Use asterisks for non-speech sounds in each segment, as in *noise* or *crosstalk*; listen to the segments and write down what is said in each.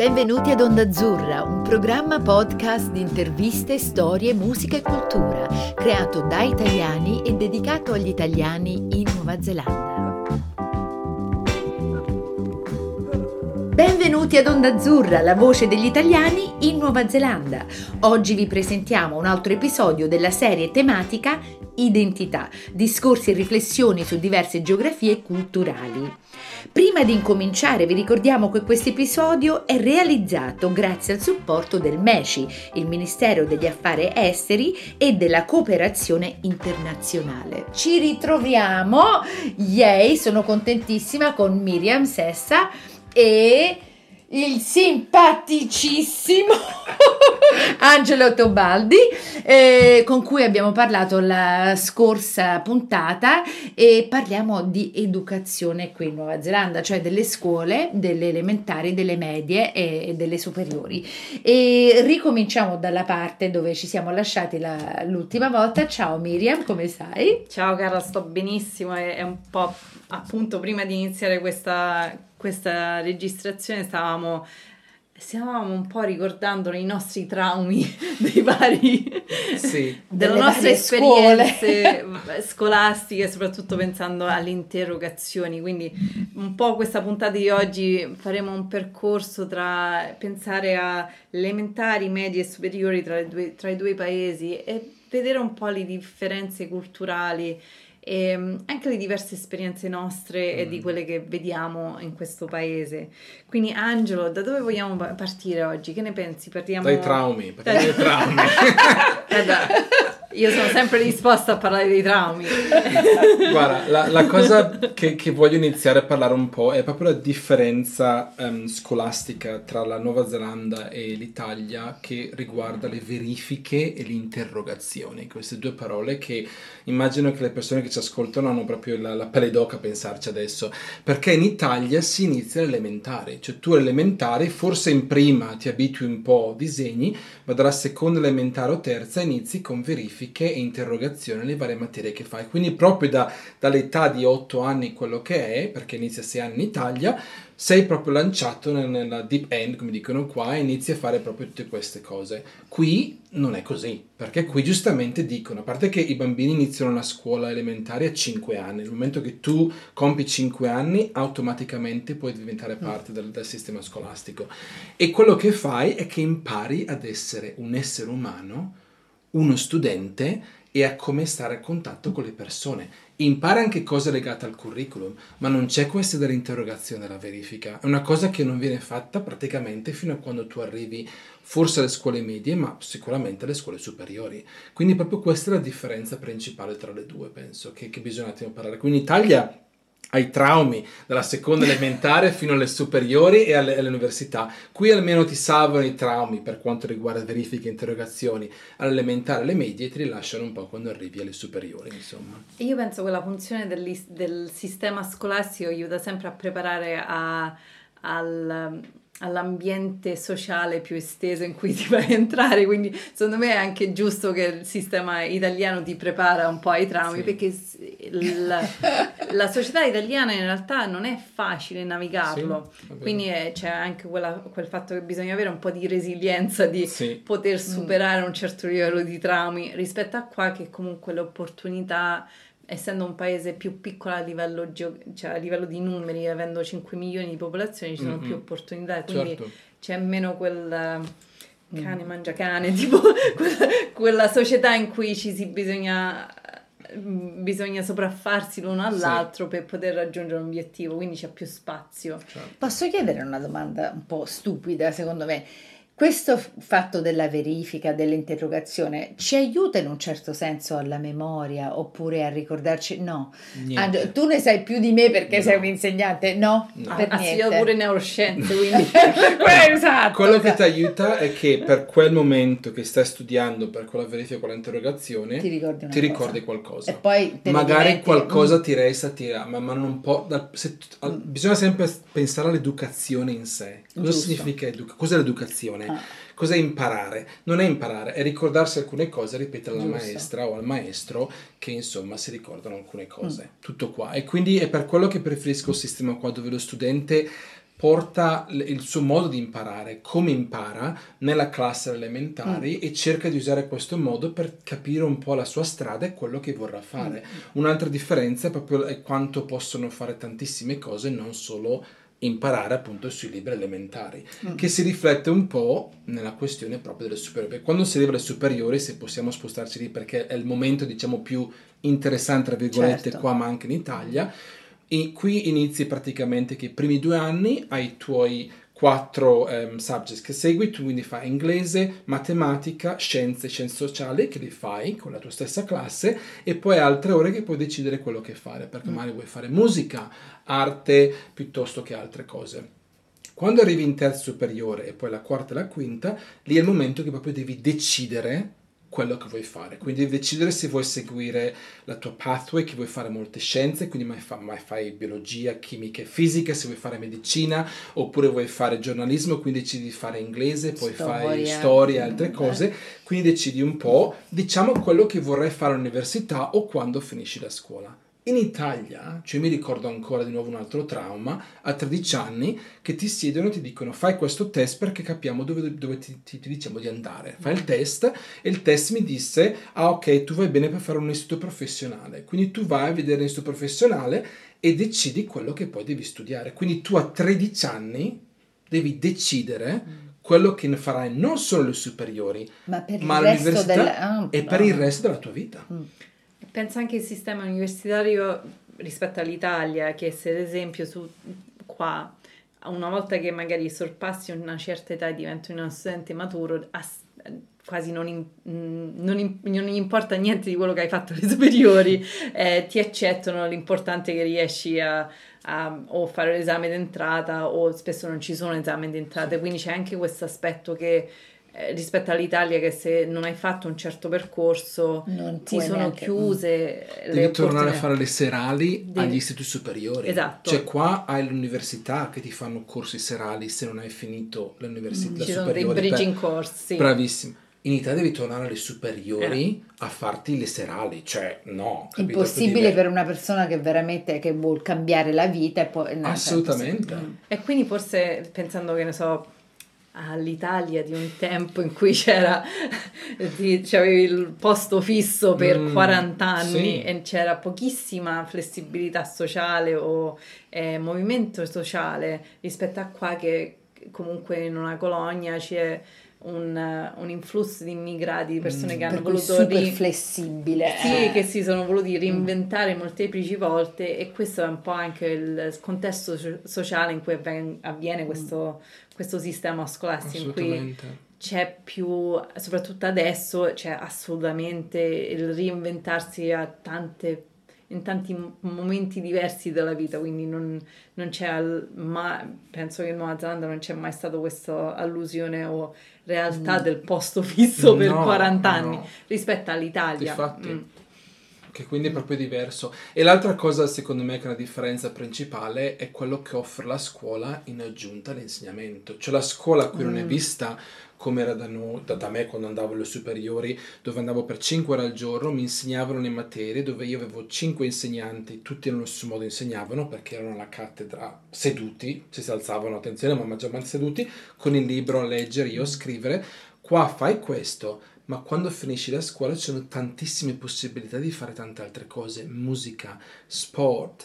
Benvenuti ad Onda Azzurra, un programma podcast di interviste, storie, musica e cultura, creato da italiani e dedicato agli italiani in Nuova Zelanda. Benvenuti ad Onda Azzurra, la voce degli italiani in Nuova Zelanda. Oggi vi presentiamo un altro episodio della serie tematica Identità, discorsi e riflessioni su diverse geografie culturali. Prima di incominciare vi ricordiamo che questo episodio è realizzato grazie al supporto del MECI, il Ministero degli Affari Esteri e della Cooperazione Internazionale. Ci ritroviamo, yay, sono contentissima con Miriam Sessa e il simpaticissimo *laughs* Angelo Tobaldi, eh, con cui abbiamo parlato la scorsa puntata e parliamo di educazione qui in Nuova Zelanda, cioè delle scuole, delle elementari, delle medie e delle superiori. E ricominciamo dalla parte dove ci siamo lasciati la, l'ultima volta. Ciao Miriam, come stai? Ciao cara, sto benissimo, è, è un po' appunto prima di iniziare questa questa registrazione stavamo stavamo un po' ricordando i nostri traumi *laughs* dei vari sì. delle, delle nostre esperienze *laughs* scolastiche soprattutto pensando alle interrogazioni quindi un po' questa puntata di oggi faremo un percorso tra pensare a elementari medie e superiori tra, due, tra i due paesi e vedere un po' le differenze culturali e ehm, anche le diverse esperienze nostre mm. e di mm. quelle che vediamo in questo paese. Quindi Angelo, da dove vogliamo partire oggi? Che ne pensi? Partiamo dai traumi, partiamo dai traumi. *laughs* eh io sono sempre disposta a parlare dei traumi. *laughs* Guarda, la, la cosa che, che, voglio iniziare a parlare un po' è proprio la differenza um, scolastica tra la Nuova Zelanda e l'Italia che riguarda le verifiche e le interrogazioni. Queste due parole che immagino che le persone che ci ascoltano hanno proprio la, la pelle d'oca a pensarci adesso. Perché in Italia si inizia l'elementare, cioè tu all'elementare forse in prima ti abitui un po' a disegni, ma dalla seconda elementare o terza inizi con verifiche verifiche e interrogazioni alle varie materie che fai. Quindi proprio da, dall'età di 8 anni quello che è, perché inizia 6 anni in Italia, sei proprio lanciato nella deep end, come dicono qua, e inizi a fare proprio tutte queste cose. Qui non è così, perché qui giustamente dicono, a parte che i bambini iniziano la scuola elementare a 5 anni, nel momento che tu compi 5 anni, automaticamente puoi diventare mm. parte del, del sistema scolastico. E quello che fai è che impari ad essere un essere umano uno studente e a come stare a contatto con le persone. Impara anche cose legate al curriculum, ma non c'è questa dell'interrogazione della verifica. È una cosa che non viene fatta praticamente fino a quando tu arrivi forse alle scuole medie, ma sicuramente alle scuole superiori. Quindi proprio questa è la differenza principale tra le due, penso, che, che bisogna un attimo parlare. Qui in Italia ai traumi dalla seconda elementare *laughs* fino alle superiori e alle, alle, università. Qui almeno ti salvano i traumi per quanto riguarda verifiche e interrogazioni. All'elementare e alle medie ti rilasciano un po' quando arrivi alle superiori, insomma. Io penso che la funzione del, del sistema scolastico aiuta sempre a preparare a, al all'ambiente sociale più esteso in cui *laughs* ti vai a entrare, quindi secondo me è anche giusto che il sistema italiano ti prepara un po' ai traumi, sì. perché la, *laughs* la, società italiana in realtà non è facile navigarlo, sì, quindi è, c'è anche quella, quel fatto che bisogna avere un po' di resilienza di sì. poter mm. superare un certo livello di traumi rispetto a qua che comunque le opportunità essendo un paese più piccolo a livello, geo- cioè a livello di numeri, avendo 5 milioni di popolazione, ci sono mm-hmm. più opportunità, quindi certo. c'è meno quel mm. cane mangia cane, tipo *laughs* quella, quella, società in cui ci si bisogna bisogna sopraffarsi l'uno all'altro sì. per poter raggiungere un obiettivo, quindi c'è più spazio. Certo. Posso chiedere una domanda un po' stupida, secondo me? Questo fatto della verifica, dell'interrogazione, ci aiuta in un certo senso alla memoria oppure a ricordarci? No, Angelo, tu ne sai più di me perché no. sei un insegnante, no? no. Per ah, niente. io pure neuroscienze, quindi... *laughs* *laughs* esatto, Quello esatto. che ti aiuta è che per quel momento che stai studiando per quella verifica, quella interrogazione, ti ricordi, ti ricordi qualcosa. E poi Magari diventi... qualcosa mm. ti resta, ti... ma, ma non può... Se, mm. Bisogna sempre pensare all'educazione in sé. Cosa Giusto. significa educazione? Cos'è l'educazione? Ah. Cos'è imparare? Non è imparare, è ricordarsi alcune cose, ripetere alla maestra o al maestro che insomma si ricordano alcune cose. Mm. Tutto qua. E quindi è per quello che preferisco il sistema qua dove lo studente porta il suo modo di imparare, come impara nella classe elementari mm. e cerca di usare questo modo per capire un po' la sua strada e quello che vorrà fare. Mm. Un'altra differenza è proprio quanto possono fare tantissime cose, non solo imparare appunto sui libri elementari, mm. che si riflette un po' nella questione proprio delle superiori. Quando si arriva alle superiori, se possiamo spostarci lì perché è il momento diciamo più interessante, tra virgolette, certo. qua ma anche in Italia, e qui inizi praticamente che i primi due anni hai i tuoi quattro um, subjects che segui, tu quindi fai inglese, matematica, scienze, scienze sociali che li fai con la tua stessa classe e poi altre ore che puoi decidere quello che fare, perché mm. magari vuoi fare musica, arte piuttosto che altre cose. Quando arrivi in terza superiore e poi la quarta e la quinta, lì è il momento che proprio devi decidere quello che vuoi fare. Quindi devi decidere se vuoi seguire la tua pathway, che vuoi fare molte scienze, quindi mai, fa, mai fai biologia, chimica e fisica, se vuoi fare medicina, oppure vuoi fare giornalismo, quindi decidi di fare inglese, poi storia. fai storia e altre mm, cose, eh. quindi decidi un po', diciamo quello che vorrai fare all'università o quando finisci la scuola. In Italia, cioè mi ricordo ancora di nuovo un altro trauma, a 13 anni, che ti siedono e ti dicono fai questo test perché capiamo dove, dove ti, ti, ti, diciamo di andare. Fai il test e il test mi disse, ah ok, tu vai bene per fare un istituto professionale. Quindi tu vai a vedere l'istituto professionale e decidi quello che poi devi studiare. Quindi tu a 13 anni devi decidere mm. quello che ne farai non solo alle superiori, ma, per ma all'università del... oh, e per il resto della tua vita. Mm penso anche il sistema universitario rispetto all'Italia, che se ad esempio su qua, una volta che magari sorpassi una certa età e diventi uno studente maturo, ass- quasi non, in, non, in, non, importa niente di quello che hai fatto alle superiori, eh, ti accettano, l'importante è che riesci a, a o fare l'esame d'entrata o spesso non ci sono esami d'entrata, quindi c'è anche questo aspetto che eh, rispetto all'Italia che se non hai fatto un certo percorso non ti sono neanche... chiuse mm. devi tornare a fare le serali devi... agli istituti superiori esatto cioè qua hai l'università che ti fanno corsi serali se non hai finito l'università mm, ci sono dei bridging per... course bravissimo in Italia devi tornare alle superiori eh. a farti le serali, cioè no. Capito? Impossibile per una persona che veramente che vuol cambiare la vita e poi... No, Assolutamente. Certo, E quindi forse pensando che ne so, all'Italia di un tempo in cui c'era c'avevi il posto fisso per mm, 40 anni sì. e c'era pochissima flessibilità sociale o eh, movimento sociale rispetto a qua che comunque in una colonia c'è un, un, influsso di immigrati, di persone mm, che hanno voluto... Super ri- flessibile. Sì, eh. che si sono voluti reinventare molteplici volte e questo è un po' anche il contesto sociale in cui avviene questo, questo sistema scolastico in cui c'è più, soprattutto adesso, c'è assolutamente il reinventarsi a tante in tanti momenti diversi della vita, quindi non, non c'è mai, penso che in Nuova Zelanda non c'è mai stata questa allusione o realtà mm. del posto fisso per no, 40 anni no. rispetto all'Italia. Infatti. Mm. Che quindi è proprio diverso. E l'altra cosa, secondo me, che è una differenza principale è quello che offre la scuola in aggiunta all'insegnamento. Cioè la scuola qui mm. non è mm. vista come era da, no, da, da, me quando andavo alle superiori, dove andavo per 5 ore al giorno, mi insegnavano le materie, dove io avevo 5 insegnanti, tutti nello stesso modo insegnavano, perché erano alla cattedra seduti, se si alzavano, attenzione, ma maggiormente seduti, con il libro a leggere, io a scrivere. Qua fai questo, ma quando finisci la scuola ci sono tantissime possibilità di fare tante altre cose, musica, sport,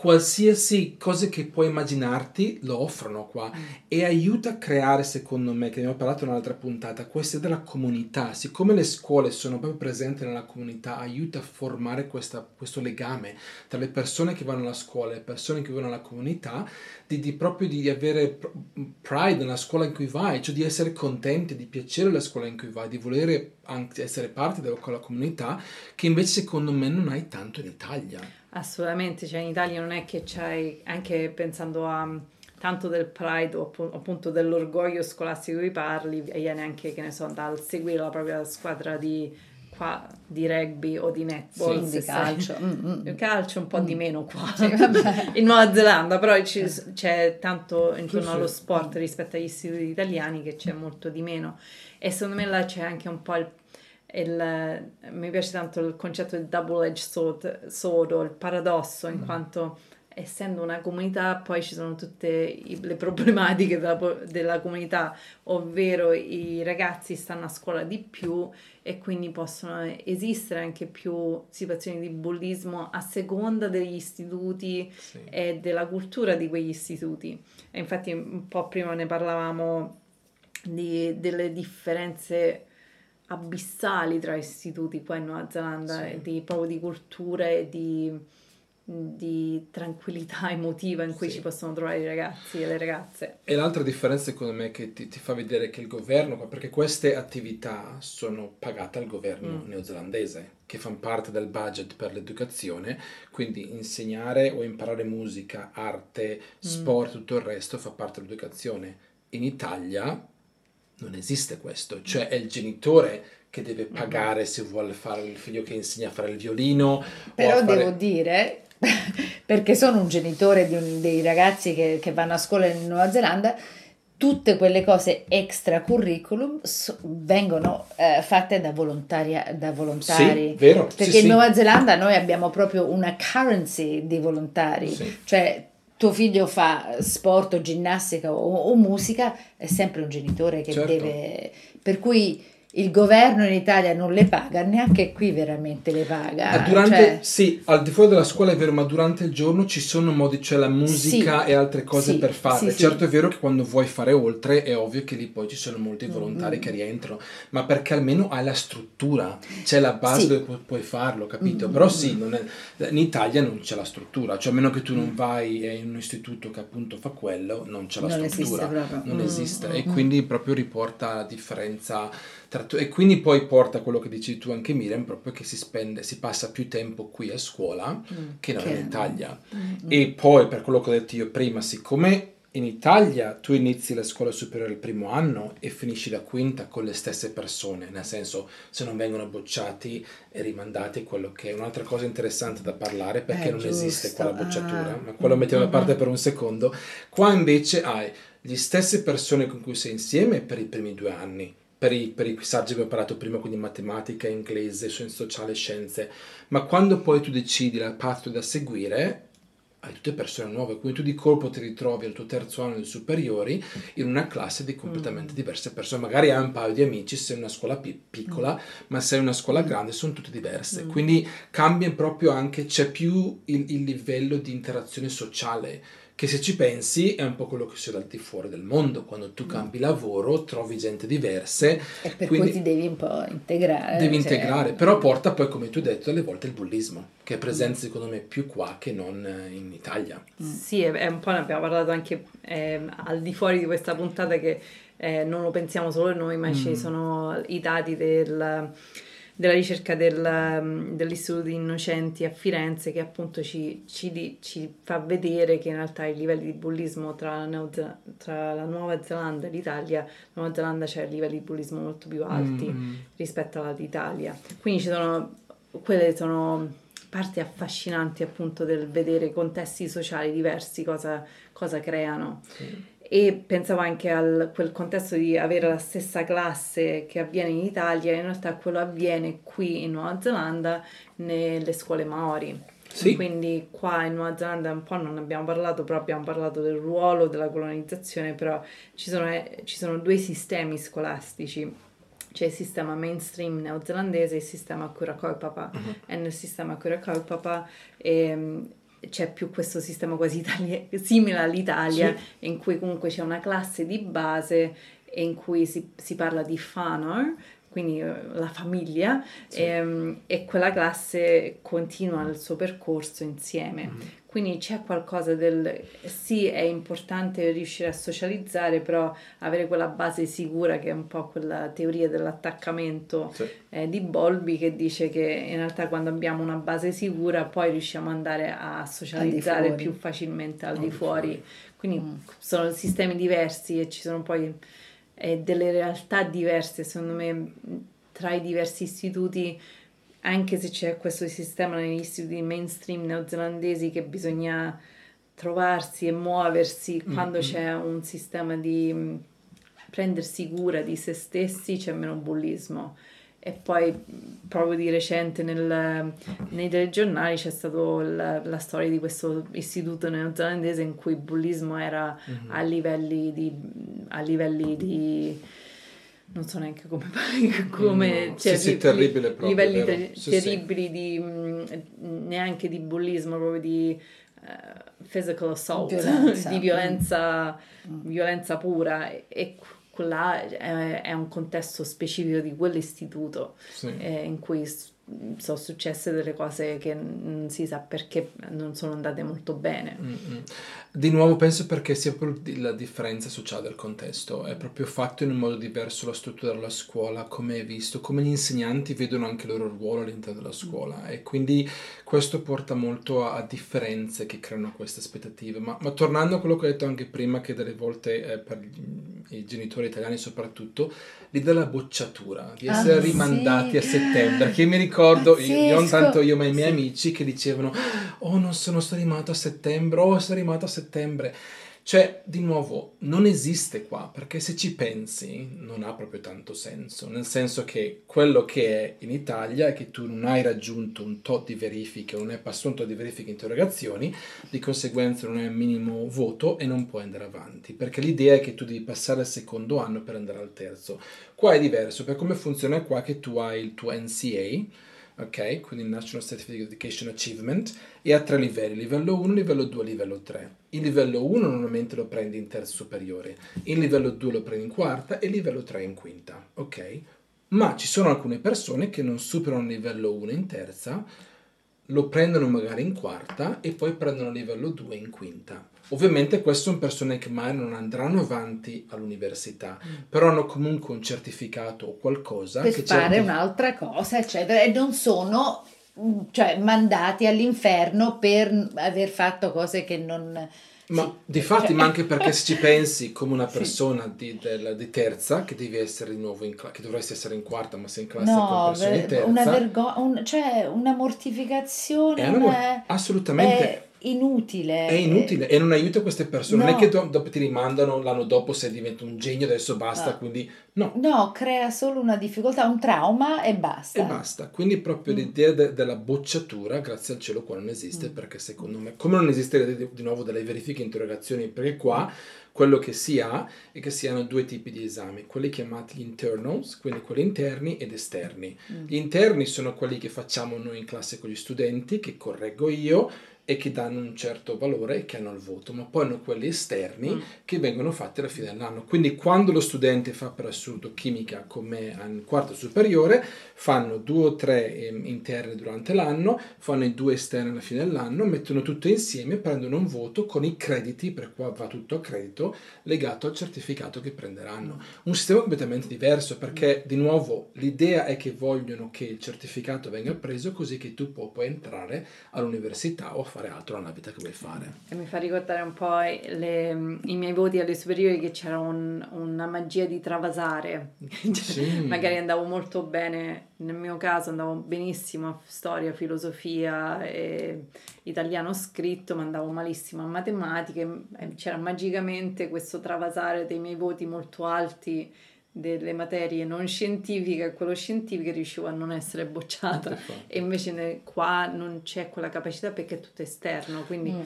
qualsiasi cosa che puoi immaginarti lo offrono qua. Mm. e aiuta a creare secondo me che abbiamo parlato in un'altra puntata questa della comunità. Siccome le scuole sono proprio presenti nella comunità aiuta a formare questa, questo legame tra le persone che vanno alla scuola e le persone che vivono nella comunità di, di proprio di avere pride nella scuola in cui vai cioè di essere contenti di piacere alla scuola in cui vai di volere anche essere parte della comunità che invece secondo me non hai tanto in Italia Assolutamente, cioè in Italia non è che c'hai, anche pensando a tanto del pride o appunto dell'orgoglio scolastico di parli, viene anche, che ne so, dal seguire la propria squadra di, qua, di rugby o di netball. Sì, di calcio. Mm, mm. Il calcio un po' mm. di meno qua, *laughs* in Nuova Zelanda, però c'è, c'è tanto intorno allo sport rispetto agli istituti italiani che c'è molto di meno. E secondo me là c'è anche un po' il il, mi piace tanto il concetto di double-edged sword, sword o il paradosso, in mm. quanto essendo una comunità poi ci sono tutte i, le problematiche della, della, comunità, ovvero i ragazzi stanno a scuola di più e quindi possono esistere anche più situazioni di bullismo a seconda degli istituti sì. e della cultura di quegli istituti. E infatti un po' prima ne parlavamo di, delle differenze abissali tra istituti qua in Nuova Zelanda, sì. di, proprio di cultura e di di tranquillità *laughs* emotiva in cui sì. ci possono trovare i ragazzi e le ragazze. E l'altra differenza secondo me che ti, ti, fa vedere che il governo, perché queste attività sono pagate al governo mm. neozelandese, che fanno parte del budget per l'educazione, quindi insegnare o imparare musica, arte, mm. sport, mm. tutto il resto fa parte dell'educazione. In Italia non esiste questo, cioè è il genitore che deve pagare se vuole fare il figlio che insegna a fare il violino. Però fare... devo dire *laughs* perché sono un genitore di un, dei ragazzi che, che, vanno a scuola in Nuova Zelanda, tutte quelle cose extra curriculum so, vengono eh, fatte da, da volontari. Sì, vero. Perché sì, in. Nuova Zelanda noi abbiamo proprio una currency di volontari, sì. cioè tuo figlio fa sport o ginnastica o, o, musica, è sempre un genitore che certo. deve... Per cui il governo in Italia non le paga, neanche qui veramente le paga. Durante, cioè... Sì, al di fuori della scuola è vero, ma durante il giorno ci sono modi, c'è la musica sì, e altre cose sì, per farle. Sì, certo è vero che quando vuoi fare oltre è ovvio che lì poi ci sono molti volontari mm-hmm. che rientrano, ma perché almeno hai la struttura, c'è la base dove pu- puoi farlo, capito? Mm-hmm. Però sì, è, in Italia non c'è la struttura, cioè a meno che tu non vai in un istituto che appunto fa quello, non c'è la non struttura, esiste non mm-hmm. esiste e quindi proprio riporta la differenza e quindi poi porta a quello che dici tu anche Miriam, proprio che si spende, si passa più tempo qui a scuola mm, che non che... in Italia. Mm, e poi per quello che ho detto io prima, siccome in Italia tu inizi la scuola superiore il primo anno e finisci la quinta con le stesse persone, nel senso se non vengono bocciati e rimandati, quello che è un'altra cosa interessante da parlare perché eh, non giusto. esiste quella bocciatura, ah. ma quello mettiamo da parte per un secondo. Qua invece hai le stesse persone con cui sei insieme per i primi due anni per i, per i saggi che ho parlato prima, quindi matematica, inglese, scienze sociali, scienze, ma quando poi tu decidi la path da seguire, hai tutte persone nuove, quindi tu di colpo ti ritrovi al tuo terzo anno di superiori in una classe di completamente mm. diverse persone, magari hai un paio di amici, sei una scuola pi- piccola, mm. ma sei una scuola grande, sono tutte diverse, mm. quindi cambia proprio anche, c'è più il, il livello di interazione sociale, che se ci pensi è un po' quello che succede al di fuori del mondo, quando tu mm. cambi lavoro trovi gente diverse. E per cui ti devi un po' integrare. Devi cioè... integrare, però porta poi, come tu hai detto, alle volte il bullismo, che è presente mm. secondo me più qua che non in Italia. Mm. Sì, è un po' ne abbiamo parlato anche eh, al di fuori di questa puntata che eh, non lo pensiamo solo noi, ma mm. ci sono i dati del della ricerca del, mm, dell'Istituto di Innocenti a Firenze che appunto ci, ci, ci, fa vedere che in realtà i livelli di bullismo tra la, tra la Nuova Zelanda e l'Italia, la Nuova Zelanda c'è livelli di bullismo molto più alti mm. rispetto all'Italia. Quindi ci sono, quelle sono parti affascinanti appunto del vedere contesti sociali diversi, cosa, cosa creano. Sì e pensavo anche a quel contesto di avere la stessa classe che avviene in Italia, in realtà quello avviene qui in Nuova Zelanda nelle scuole Maori. Sì. Quindi qua in Nuova Zelanda un po' non abbiamo parlato, però abbiamo parlato del ruolo della colonizzazione, però ci sono, eh, ci sono due sistemi scolastici c'è il sistema mainstream neozelandese e il sistema Kura Kaupapa uh-huh. e nel sistema Kura Kaupapa ehm, c'è più questo sistema quasi itali- simile all'Italia, sì. in cui comunque c'è una classe di base in cui si, si parla di Fanor, quindi eh, la famiglia, sì. e, ehm, e, quella classe continua il suo percorso insieme. Mm-hmm. Quindi c'è qualcosa del sì, è importante riuscire a socializzare, però avere quella base sicura che è un po' quella teoria dell'attaccamento sì. eh, di Bolby che dice che in realtà quando abbiamo una base sicura poi riusciamo ad andare a socializzare più facilmente al, al di fuori. fuori. Quindi mm. sono sistemi diversi e ci sono poi eh, delle realtà diverse, secondo me, tra i diversi istituti anche se c'è questo sistema negli istituti mainstream neozelandesi che bisogna trovarsi e muoversi mm-hmm. quando c'è un sistema di mh, prendersi cura di se stessi c'è meno bullismo e poi proprio di recente nel, nei telegiornali c'è stata la, la, storia di questo istituto neozelandese in cui il bullismo era mm-hmm. a livelli di, a livelli di non so neanche come, *laughs* come no. cioè, sì, sì, terribile proprio, livelli ter- sì, terribili sì. di mm, neanche di bullismo proprio di uh, physical assault violenza. *laughs* di violenza, mm. violenza pura e, e là è, è, un contesto specifico di quell'istituto sì. eh, in cui sono successe delle cose che non si sa perché non sono andate molto bene. Mm-hmm. Di nuovo penso perché sia proprio la differenza sociale del contesto, è proprio fatto in un modo diverso la struttura della scuola, come è visto, come gli insegnanti vedono anche il loro ruolo all'interno della scuola e quindi questo porta molto a, a differenze che creano queste aspettative. Ma, ma, tornando a quello che ho detto anche prima, che delle volte eh, per gli, i genitori italiani soprattutto, l'idea della bocciatura, di essere ah, rimandati sì. a settembre, che mi ricordo, io, io, non tanto io ma i miei amici che dicevano oh non sono stato rimasto a settembre, oh sono rimasto a settembre. Cioè, di nuovo, non esiste qua, perché se ci pensi non ha proprio tanto senso, nel senso che quello che è in Italia è che tu non hai raggiunto un tot di verifiche, non hai passato un tot di verifiche e interrogazioni, di conseguenza non hai il minimo voto e non puoi andare avanti, perché l'idea è che tu devi passare al secondo anno per andare al terzo. Qua è diverso, per come funziona qua che tu hai il tuo NCA, ok? Quindi National Certificate Education Achievement, e ha tre livelli, livello 1, livello 2, livello 3. Il livello 1 normalmente lo prendi in terza superiore, il livello 2 lo prendi in quarta e il livello 3 in quinta, ok? Ma ci sono alcune persone che non superano il livello 1 in terza, lo prendono magari in quarta e poi prendono livello 2 in quinta. Ovviamente queste sono persone che magari non andranno avanti all'università, mm. però hanno comunque un certificato o qualcosa per che fare certi... un'altra cosa, eccetera, e non sono cioè, mandati all'inferno per aver fatto cose che non ma sì. di fatti, cioè... ma anche perché se ci *laughs* pensi come una persona sì. di, della, di, terza, che devi essere di nuovo in classe, che dovresti essere in quarta, ma sei in classe no, con persone di terza. Una vergogna, un, cioè una mortificazione. Una, una, assolutamente. È, inutile. È inutile e non aiuta queste persone. No. Non è che dopo ti rimandano l'anno dopo se diventa un genio, adesso basta. No. Quindi no. No, crea solo una difficoltà, un trauma e basta. E basta. Quindi proprio mm. l'idea de- della bocciatura, grazie al cielo, qua non esiste mm. perché secondo me, come non esiste di, di nuovo delle verifiche e interrogazioni, perché qua quello che si ha è che si hanno due tipi di esami, quelli chiamati internals, quindi quelli interni ed esterni. Mm. Gli interni sono quelli che facciamo noi in classe con gli studenti, che correggo io, e che danno un certo valore e che hanno il voto, ma poi hanno quelli esterni mm. che vengono fatti alla fine dell'anno. Quindi quando lo studente fa per assurdo chimica con me in quarto superiore, fanno due o tre eh, interni durante l'anno, fanno i due esterni alla fine dell'anno, mettono tutto insieme, prendono un voto con i crediti, per cui va tutto a credito, legato al certificato che prenderanno. Un sistema completamente diverso perché di nuovo l'idea è che vogliono che il certificato venga preso così che tu puoi entrare all'università o fare fare altro nella vita che vuoi fare. E mi fa ricordare un po' le, i miei voti alle superiori che c'era un, una magia di travasare. *laughs* Sì. Magari andavo molto bene, nel mio caso andavo benissimo a storia, filosofia e italiano scritto, ma andavo malissimo a matematica c'era magicamente questo travasare dei miei voti molto alti delle materie non scientifiche e quello scientifiche riuscivo a non essere bocciata e invece ne, qua non c'è quella capacità perché è tutto esterno quindi mm.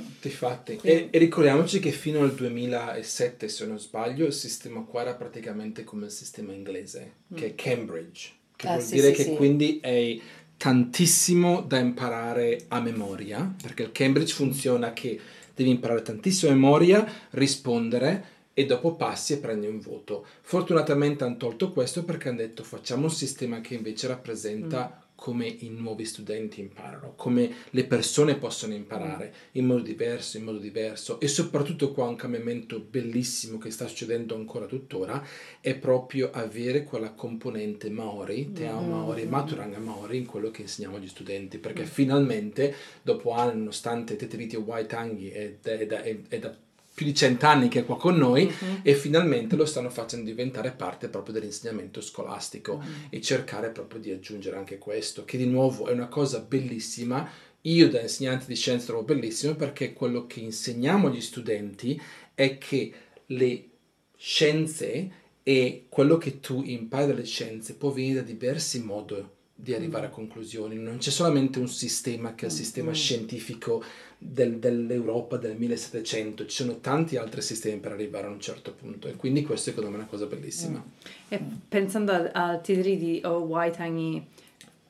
Quindi... E, e, ricordiamoci che fino al 2007 se non sbaglio il sistema qua era praticamente come il sistema inglese mm. che è Cambridge che ah, vuol sì, dire sì, che sì. quindi hai tantissimo da imparare a memoria perché il Cambridge funziona che devi imparare tantissimo a memoria rispondere e dopo passi e prendi un voto. Fortunatamente hanno tolto questo perché hanno detto facciamo un sistema che invece rappresenta mm. come i nuovi studenti imparano, come le persone possono imparare mm. in modo diverso, in modo diverso e soprattutto qua un cambiamento bellissimo che sta succedendo ancora tuttora è proprio avere quella componente Maori, Te Ao Maori, mm. Maturanga Maori in quello che insegniamo agli studenti perché mm. finalmente dopo anni nonostante Teteriti e Waitangi è, è, è, è da più di cent'anni che è qua con noi uh-huh. e finalmente lo stanno facendo diventare parte proprio dell'insegnamento scolastico uh-huh. e cercare proprio di aggiungere anche questo, che di nuovo è una cosa bellissima. Io da insegnante di scienze trovo bellissimo perché quello che insegniamo agli studenti è che le scienze e quello che tu impari dalle scienze può venire da diversi modi di arrivare a conclusioni. Non c'è solamente un sistema che è il sistema Mm. scientifico del- dell'Europa del 1700, ci sono tanti altri sistemi per arrivare a un certo punto e quindi questo secondo me è una cosa bellissima. E pensando a- al titoli di O. Waitangi,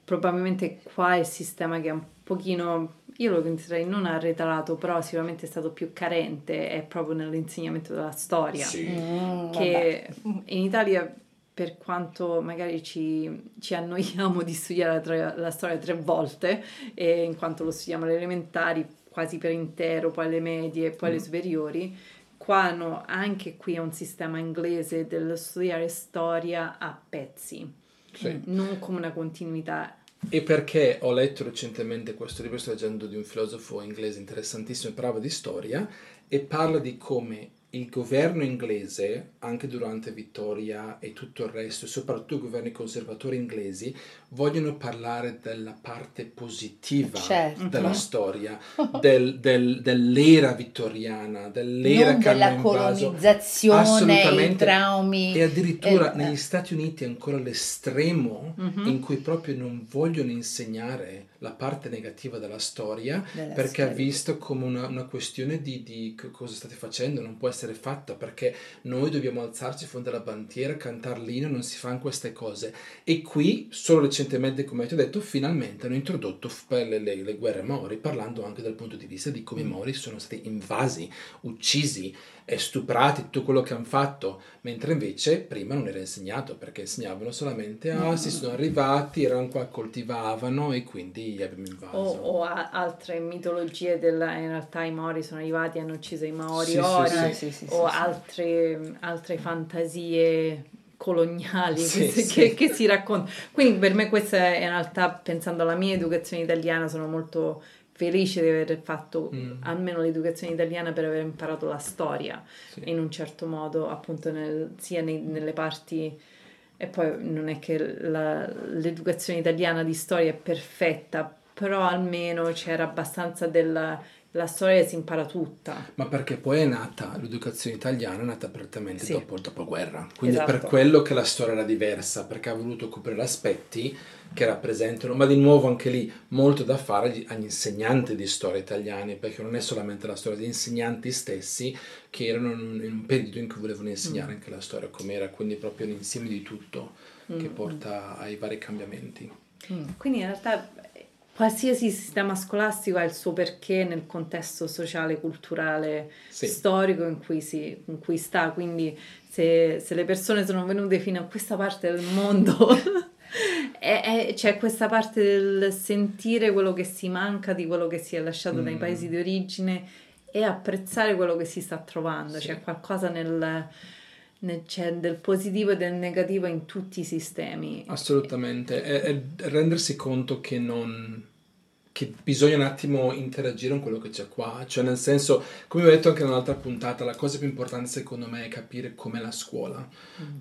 probabilmente qua è il sistema che è un pochino, io lo considererei non arretrato, però sicuramente è stato più carente, è proprio nell'insegnamento della storia. Sì. Mm, vabbè. che in Italia per quanto magari ci, ci annoiamo di studiare la, tre- la storia tre volte, e in quanto lo studiamo alle elementari quasi per intero, poi alle medie, poi alle Mm. superiori, qua hanno anche qui un sistema inglese dello studiare storia a pezzi, Sì. non come una continuità. E perché ho letto recentemente questo libro, sto leggendo di un filosofo inglese interessantissimo, parla di storia e parla di come il governo inglese, anche durante Vittoria e tutto il resto, soprattutto i governi conservatori inglesi, vogliono parlare della parte positiva Certo. della storia, del- del- dell'era vittoriana, dell'era non che hanno della invaso. colonizzazione, i Assolutamente. traumi. E addirittura Eh, negli eh. Stati Uniti è ancora l'estremo Mhm. in cui proprio non vogliono insegnare la parte negativa della storia Della perché ha schiavitù. visto come una, una questione di, di co- cosa state facendo, non può essere fatta perché noi dobbiamo alzarci fuori dalla bandiera, cantare l'inno, non si fanno queste cose. E qui, solo recentemente, come ti ho detto, finalmente hanno introdotto le, le- le guerre Mori, parlando anche dal punto di vista di come i Mori sono stati invasi, uccisi, stuprati, tutto quello che hanno fatto, mentre invece prima non era insegnato perché insegnavano solamente ah si sono arrivati, erano qua, coltivavano e quindi li abbiamo invaso. O, o a- altre mitologie della, in realtà i Mori sono arrivati e hanno ucciso i Maori Sì, ori, sì. Sì, o altre, altre fantasie coloniali Sì, che, sì. che- che si raccontano. Quindi per me questa è in realtà, pensando alla mia educazione italiana, sono molto felice di aver fatto Mm. almeno l'educazione italiana per aver imparato la storia Sì. in un certo modo, appunto nel- sia nei- nelle parti... E poi non è che la- l'educazione italiana di storia è perfetta, però almeno c'era abbastanza della la storia si impara tutta. Ma perché poi è nata l'educazione italiana, è nata prettamente Sì. dopo il dopoguerra. Quindi è per Esatto. quello che la storia era diversa, perché ha voluto coprire aspetti che rappresentano, ma di nuovo anche lì molto da fare agli, insegnanti di storia italiani, perché non è solamente la storia degli insegnanti stessi che erano in un, periodo in cui volevano insegnare Mm. anche la storia com'era, quindi proprio l'insieme di tutto che porta ai vari cambiamenti. Quindi in realtà qualsiasi sistema scolastico ha il suo perché nel contesto sociale, culturale, Sì. storico in cui, si, in cui sta. Quindi se, se le persone sono venute fino a questa parte del mondo, *laughs* c'è questa parte del sentire quello che si manca di quello che si è lasciato Mm. paesi di origine e apprezzare quello che si sta trovando. Sì. C'è qualcosa nel... C'è del positivo e del negativo in tutti i sistemi. Assolutamente, è, è rendersi conto che non che bisogna un attimo interagire con quello che c'è qua, cioè nel senso, come ho detto anche nell'altra puntata, la cosa più importante secondo me è capire com'è la scuola,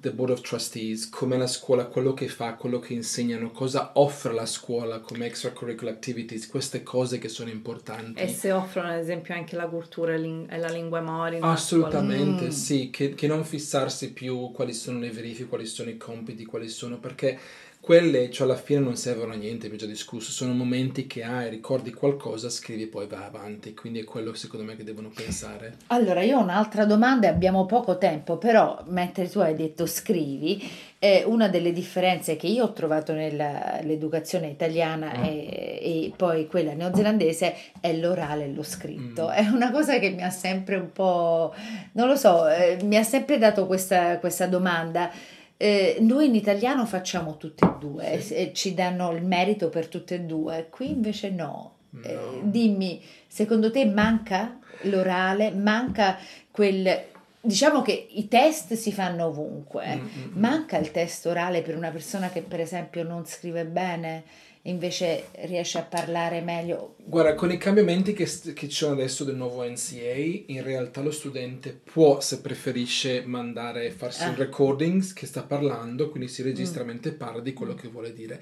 the board of trustees, com'è la scuola, quello che fa, quello che insegnano, cosa offre la scuola come extracurricular activities, queste cose che sono importanti. E se offrono ad esempio anche la cultura e la lingua mori. Assolutamente Mm. sì, che, che non fissarsi più quali sono le verifiche, quali sono i compiti, quali sono, perché quelle, cioè alla fine non servono a niente, abbiamo già discusso, sono momenti che hai, ricordi qualcosa, scrivi e poi vai avanti, quindi è quello secondo me che devono pensare. Allora, io ho un'altra domanda abbiamo poco tempo, però mentre tu hai detto scrivi, eh, una delle differenze che io ho trovato nell'educazione italiana Ah. e, e poi quella neozelandese è l'orale e lo scritto. Mm. È una cosa che mi ha sempre un po', non lo so, eh, mi ha sempre dato questa, questa domanda. Eh, noi in italiano facciamo tutte e due, Sì. e ci danno il merito per tutte e due, qui invece no. Eh, No. dimmi, secondo te manca l'orale, manca quel... Diciamo che i test si fanno ovunque, Mm, mm, mm. manca il test orale per una persona che per esempio non scrive bene, invece riesce a parlare meglio. Guarda, con i cambiamenti che, st- che ci sono adesso del nuovo NCA, in realtà lo studente può, se preferisce, mandare, farsi un Ah. recording che sta parlando, quindi si registra Mm. mentre parla di quello che vuole dire.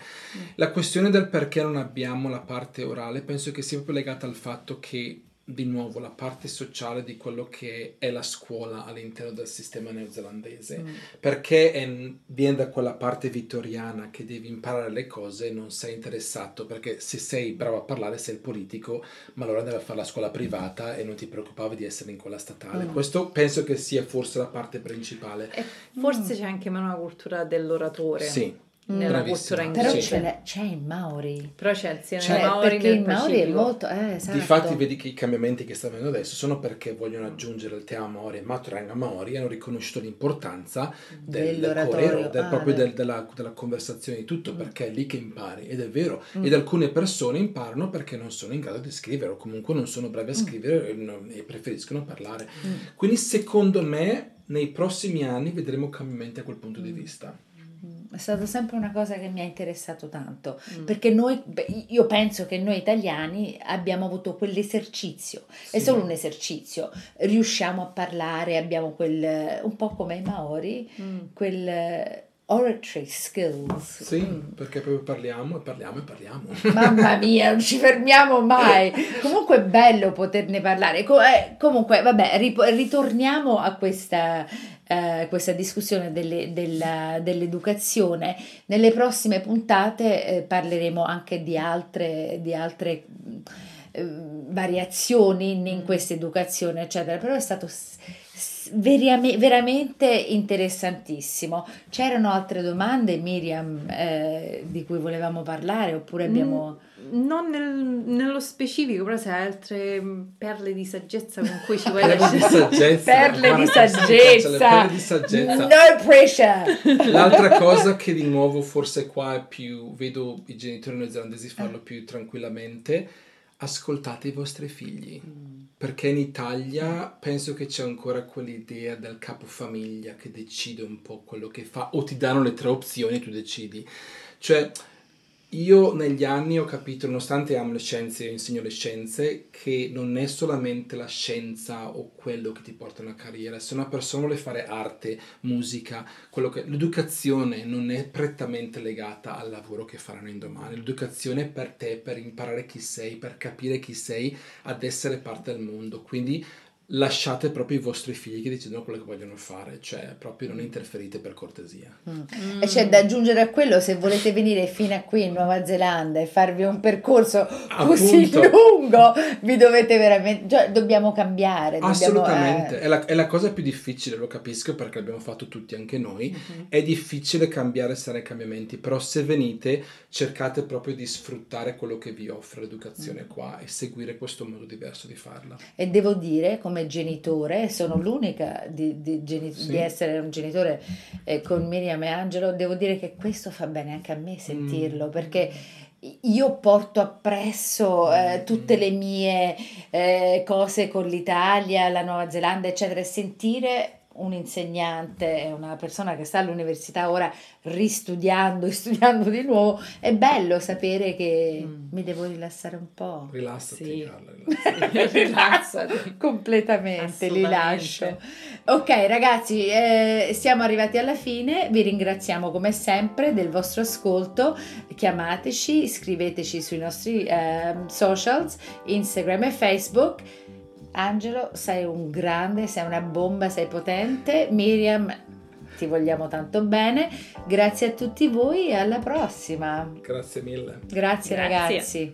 La questione del perché non abbiamo la parte orale penso che sia proprio legata al fatto che di nuovo la parte sociale di quello che è la scuola all'interno del sistema neozelandese, mm. perché è, viene da quella parte vittoriana che devi imparare le cose e non sei interessato, perché se sei bravo a parlare sei il politico, ma allora devi fare la scuola privata e non ti preoccupavi di essere in quella statale. Mm. Questo penso che sia forse la parte principale. E forse mm. c'è anche una cultura dell'oratore. Sì nella cultura inglese. Però c'è, c'è il Maori. Però c'è insieme cioè, Maori perché il Maori è molto... Eh, esatto. Difatti vedi che i cambiamenti che stanno avvenendo adesso sono perché vogliono aggiungere il tema Maori e Maturanga Maori hanno riconosciuto l'importanza del, del corero, del, ah, proprio del, della, della, conversazione di tutto, mm. perché è lì che impari ed è vero. Mm. Ed alcune persone imparano perché non sono in grado di scrivere o comunque non sono bravi a mm. scrivere mm. e, non, e, preferiscono parlare. Mm. Quindi secondo me nei prossimi anni vedremo cambiamenti a quel punto di mm. vista è stata sempre una cosa che mi ha interessato tanto, mm. perché noi, io penso che noi italiani abbiamo avuto quell'esercizio, sì. è solo un esercizio, riusciamo a parlare, abbiamo quel, un po' come i Maori, mm. quel oratory skills. Sì, mm. perché proprio parliamo e parliamo e parliamo. *laughs* Mamma mia, non ci fermiamo mai. Comunque è bello poterne parlare. Eh, comunque, vabbè, ritorniamo a questa eh, questa discussione delle, della, dell'educazione. Nelle prossime puntate eh, parleremo anche di altre, di altre eh, variazioni in, in mm. questa educazione, eccetera, però è stato veramente interessantissimo. C'erano altre domande, Miriam, eh, di cui volevamo parlare oppure abbiamo... Mm non nel, nello specifico, però se hai altre perle di saggezza con cui ci vuoi lasciare. di saggezza. Perle di saggezza. perle di saggezza. No pressure. L'altra cosa che di nuovo forse qua è più, vedo i genitori neozelandesi farlo più tranquillamente, ascoltate i vostri figli. Perché in Italia penso che c'è ancora quell'idea del capofamiglia che decide un po' quello che fa o ti danno le tre opzioni e tu decidi. Cioè io negli anni ho capito, nonostante amo le scienze e insegno le scienze, che non è solamente la scienza o quello che ti porta a una carriera. Se una persona vuole fare arte, musica, che, l'educazione non è prettamente legata al lavoro che faranno in domani. L'educazione è per te, per imparare chi sei, per capire chi sei, ad essere parte del mondo. Quindi lasciate proprio i vostri figli che decidono quello che vogliono fare, cioè proprio non interferite per cortesia. Mm. Mm. E c'è da aggiungere a quello, se volete venire fino a qui in Nuova Zelanda e farvi un percorso così lungo, vi dovete veramente, cioè dobbiamo cambiare. Dobbiamo, Assolutamente, eh... è, la, è, la, cosa più difficile, lo capisco perché l'abbiamo fatto tutti anche noi, mm-hmm. è difficile cambiare se ne cambiamenti, però se venite cercate proprio di sfruttare quello che vi offre l'educazione mm. qua e seguire questo modo diverso di farla. E devo dire, come come genitore, sono l'unica di, di, geni- sì. di essere un genitore eh, con Miriam e Angelo, devo dire che questo fa bene anche a me sentirlo, mm. perché io porto appresso eh, mm. tutte le mie eh, cose con l'Italia, la Nuova Zelanda, eccetera, e sentire un insegnante, una persona che sta all'università ora ristudiando e *laughs* studiando di nuovo, è bello sapere che mm. mi devo rilassare un po'. Rilassati, sì. Carla, *laughs* rilassati. rilassati. *laughs* completamente, li lascio. Ok ragazzi, eh, siamo arrivati alla fine, vi ringraziamo come sempre del vostro ascolto, chiamateci, iscriveteci sui nostri eh, socials, Instagram e Facebook Angelo, sei un grande, sei una bomba, sei potente. Miriam, ti vogliamo tanto bene. Grazie a tutti voi e alla prossima. Grazie mille. Grazie, Grazie. ragazzi.